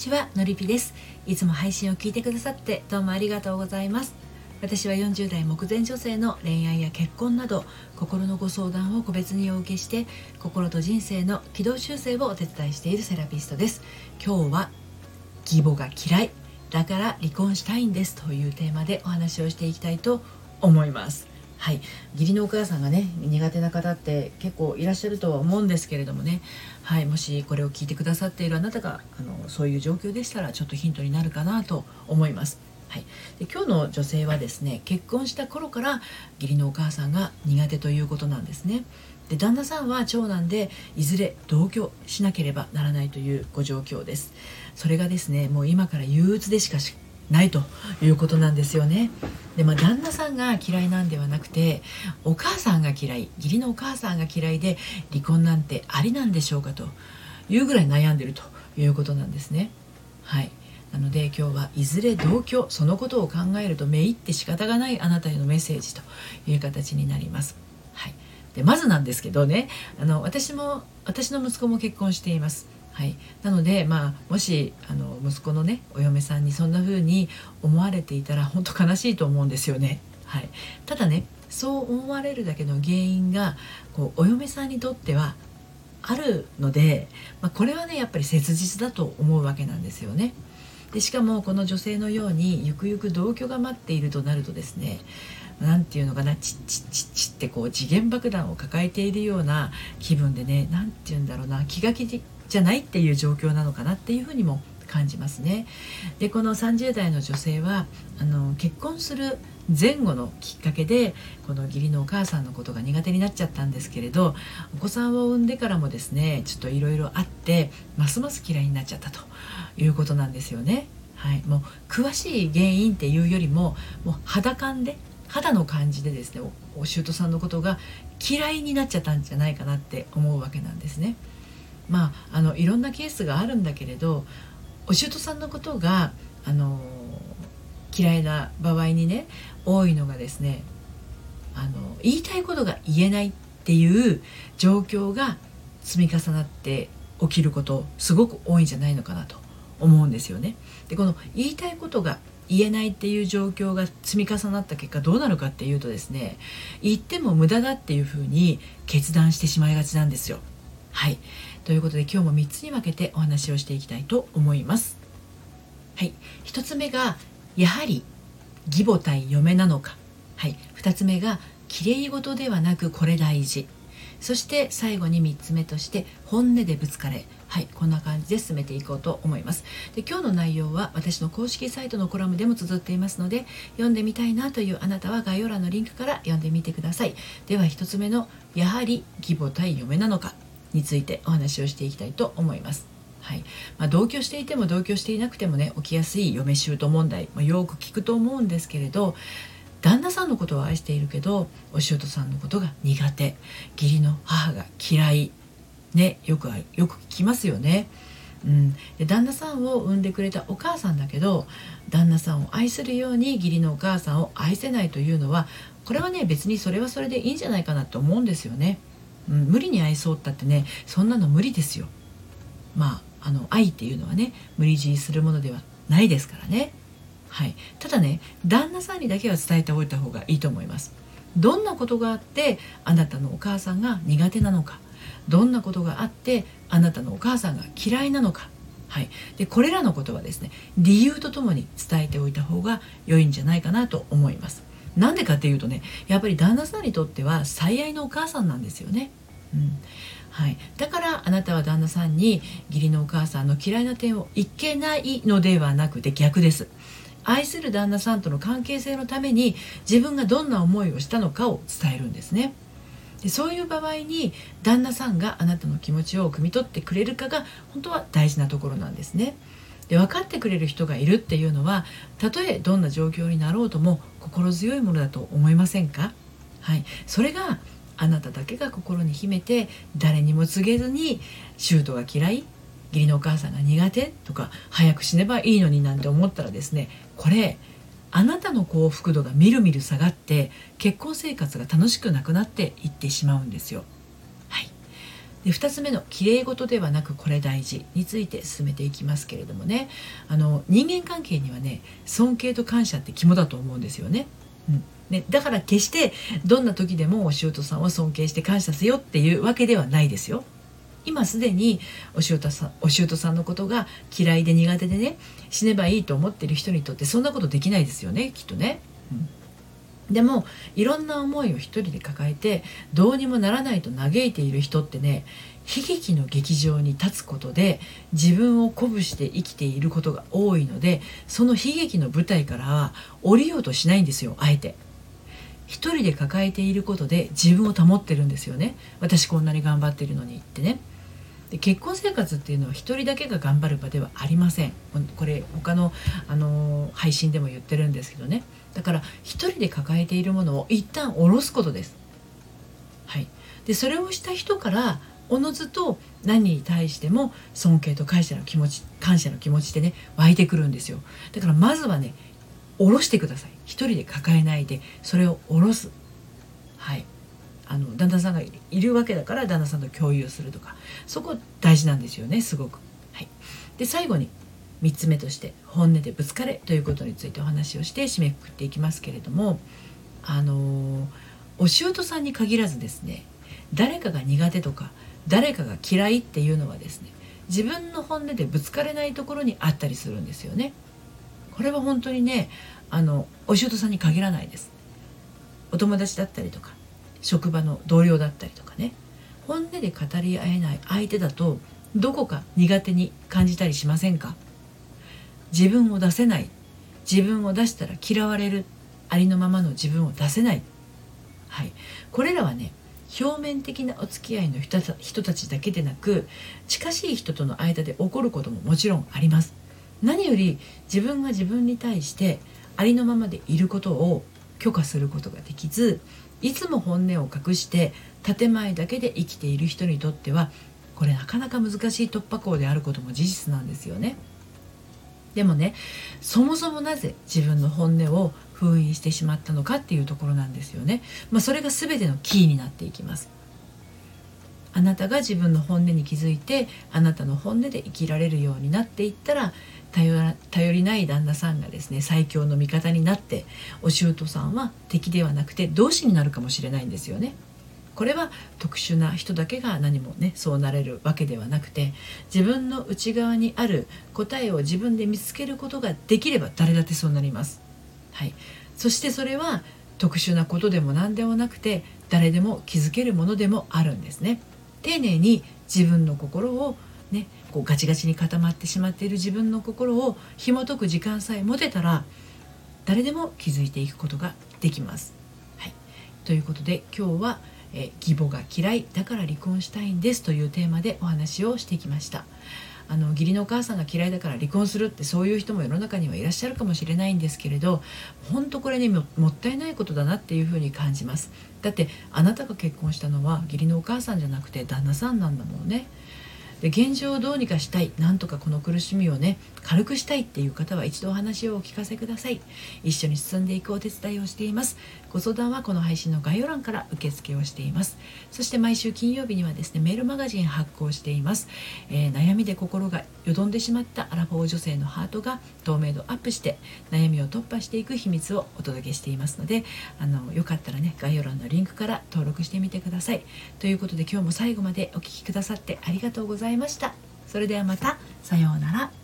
ちはのりぴです。いつも配信を聞いてくださってどうもありがとうございます。私は40代目前女性の恋愛や結婚など心のご相談を個別にお受けして心と人生の軌道修正をお手伝いしているセラピストです今日は義母が嫌いだから離婚したいんですというテーマでお話をしていきたいと思いますはい。義理のお母さんがね苦手な方って結構いらっしゃるとは思うんですけれどもね。はい。もしこれを聞いてくださっているあなたがあのそういう状況でしたらちょっとヒントになるかなと思います。はい、で今日の女性はですね結婚した頃から義理のお母さんが苦手ということなんですね。で旦那さんは長男でいずれ同居しなければならないというご状況です。それがですねもう今から憂鬱でしかないということなんですよねでまあ旦那さんが嫌いなんではなくてお母さんが嫌い義理のお母さんが嫌いで離婚なんてありなんでしょうかというぐらい悩んでるということなんですねはいなので今日はいずれ同居そのことを考えるとめいって仕方がないあなたへのメッセージという形になります。はい、でまずなんですけどねあの私も私の息子も結婚しています。はい、なので、まあ、もしあの息子のねお嫁さんにそんな風に思われていたら本当悲しいと思うんですよね。はい、ただねそう思われるだけの原因がこうお嫁さんにとってはあるので、まあ、これはねやっぱり切実だと思うわけなんですよね。でしかもこの女性のようにゆくゆく同居が待っているとなるとですね何て言うのかなチッチッチッチッってこう次元爆弾を抱えているような気分でね何て言うんだろうな気が気じゃないっていう状況なのかなっていうふうにも感じますね。でこの30代の女性はあの結婚する前後のきっかけでこの義理のお母さんのことが苦手になっちゃったんですけれどお子さんを産んでからもですねちょっといろいろあってますます嫌いになっちゃったということなんですよね。はい、もう詳しい原因っていうよりももう肌感で肌の感じでですねお舅さんのことが嫌いになっちゃったんじゃないかなって思うわけなんですね。まああのいろんなケースがあるんだけれどお舅さんのことがあの嫌いな場合にね多いのがですねあの言いたいことが言えないっていう状況が積み重なって起きることすごく多いんじゃないのかなと思うんですよね。でこの言いたいことが言えないっていう状況が積み重なった結果どうなるかっていうとですね言っても無駄だっていうふうに決断してしまいがちなんですよ。はいということで今日も3つに分けてお話をしていきたいと思います。はい、1つ目がやはり義母対嫁なのか、はい、2つ目がきれい事ではなくこれ大事。そして最後に3つ目として本音でぶつかれ。はい。こんな感じで進めていこうと思います。で今日の内容は私の公式サイトのコラムでも綴っていますので読んでみたいなというあなたは概要欄のリンクから読んでみてください。では1つ目のやはり義母対嫁なのか。についてお話をしていきたいと思います。はい。まあ、同居していても同居していなくてもね起きやすい嫁姑問題、まあ、よく聞くと思うんですけれど旦那さんのことを愛しているけどお仕事さんのことが苦手。義理の母が嫌い。ねよくよく聞きますよね。うん、で旦那さんを産んでくれたお母さんだけど旦那さんを愛するように義理のお母さんを愛せないというのはこれはね別にそれはそれでいいんじゃないかなと思うんですよね。うん、無理に愛そうったってねそんなの無理ですよ。まああの愛っていうのはね無理強いするものではないですからね。はい、ただね旦那さんにだけは伝えておいた方がいいと思います。どんなことがあってあなたのお母さんが苦手なのか。どんなことがあってあなたのお母さんが嫌いなのか。はい、でこれらのことはですね理由とともに伝えておいた方が良いんじゃないかなと思います。なんでかっていうとねやっぱり旦那さんにとっては最愛のお母さんなんですよね、うん。はい、だからあなたは旦那さんに義理のお母さんの嫌いな点をいけないのではなくて逆です。愛する旦那さんとの関係性のために自分がどんな思いをしたのかを伝えるんですね。でそういう場合に旦那さんがあなたの気持ちを汲み取ってくれるかが本当は大事なところなんですね。で分かってくれる人がいるっていうのはたとえどんな状況になろうとも心強いものだと思いませんか？はい。それがあなただけが心に秘めて誰にも告げずにシュートが嫌い義理のお母さんが苦手とか早く死ねばいいのになんて思ったらですねこれあなたの幸福度がみるみる下がって結婚生活が楽しくなくなっていってしまうんですよ。はい、で2つ目の「きれい事ではなくこれ大事」について進めていきますけれどもねあの人間関係にはね尊敬と感謝って肝だと思うんですよね。うんね、だから決してどんな時でもお舅さんを尊敬して感謝せよっていうわけではないですよ。今すでにお舅さんお舅さんのことが嫌いで苦手でね死ねばいいと思ってる人にとってそんなことできないですよねきっとね。うんでもいろんな思いを一人で抱えてどうにもならないと嘆いている人ってね悲劇の劇場に立つことで自分を鼓舞して生きていることが多いのでその悲劇の舞台からは降りようとしないんですよあえて。一人で抱えていることで自分を保ってるんですよね。私こんなに頑張ってるのにってね。で結婚生活っていうのは一人だけが頑張る場ではありません。これ他の、あの配信でも言ってるんですけどね。だから一人で抱えているものを一旦下ろすことです。はい。でそれをした人からおのずと何に対しても尊敬と感謝の気持ち感謝の気持ちでね湧いてくるんですよ。だからまずはね下ろしてください。一人で抱えないでそれを下ろす。はい。あの旦那さんがいるわけだから旦那さんと共有するとか。そこ大事なんですよねすごく。はい、で最後に3つ目として「本音でぶつかれ」ということについてお話をして締めくくっていきますけれどもあのお仕事さんに限らずですね誰かが苦手とか誰かが嫌いっていうのはですね自分の本音でぶつかれないところにあったりするんですよね。これは本当にねあのお仕事さんに限らないです。お友達だったりとか職場の同僚だったりとかね。本音で語り合えない相手だとどこか苦手に感じたりしませんか？自分を出せない。自分を出したら嫌われる。ありのままの自分を出せない。はい。これらはね表面的なお付き合いの人たちだけでなく近しい人との間で起こることももちろんあります。何より自分が自分に対してありのままでいることを許可することができずいつも本音を隠して建前だけで生きている人にとってはこれなかなか難しい突破口であることも事実なんですよね。でもねそもそもなぜ自分の本音を封印してしまったのかっていうところなんですよね。まあ、それが全てのキーになっていきます。あなたが自分の本音に気づいてあなたの本音で生きられるようになっていったら頼りない旦那さんがですね最強の味方になってお舅さんは敵ではなくて同志になるかもしれないんですよね。これは特殊な人だけが何もねそうなれるわけではなくて自分の内側にある答えを自分で見つけることができれば誰だってそうなります。はい、そしてそれは特殊なことでも何でもなくて誰でも気づけるものでもあるんですね。丁寧に自分の心をね、こうガチガチに固まってしまっている自分の心を紐解く時間さえ持てたら誰でも気づいていくことができます。はい、ということで今日は、え義母が嫌いだから離婚したいんですというテーマでお話をしてきました。あの義理のお母さんが嫌いだから離婚するってそういう人も世の中にはいらっしゃるかもしれないんですけれど本当これねもったいないことだなっていうふうに感じます。だってあなたが結婚したのは義理のお母さんじゃなくて旦那さんなんだもんね。で現状をどうにかしたいなんとかこの苦しみをね軽くしたいっていう方は一度お話をお聞かせください。一緒に進んでいくお手伝いをしています。ご相談はこの配信の概要欄から受付をしています。そして毎週金曜日にはですねメールマガジン発行しています、えー、悩みで心がよどんでしまったアラフォー女性のハートが透明度アップして悩みを突破していく秘密をお届けしていますのであのよかったらね概要欄のリンクから登録してみてください。ということで今日も最後までお聴きくださってありがとうございますいました。それではまた。さようなら。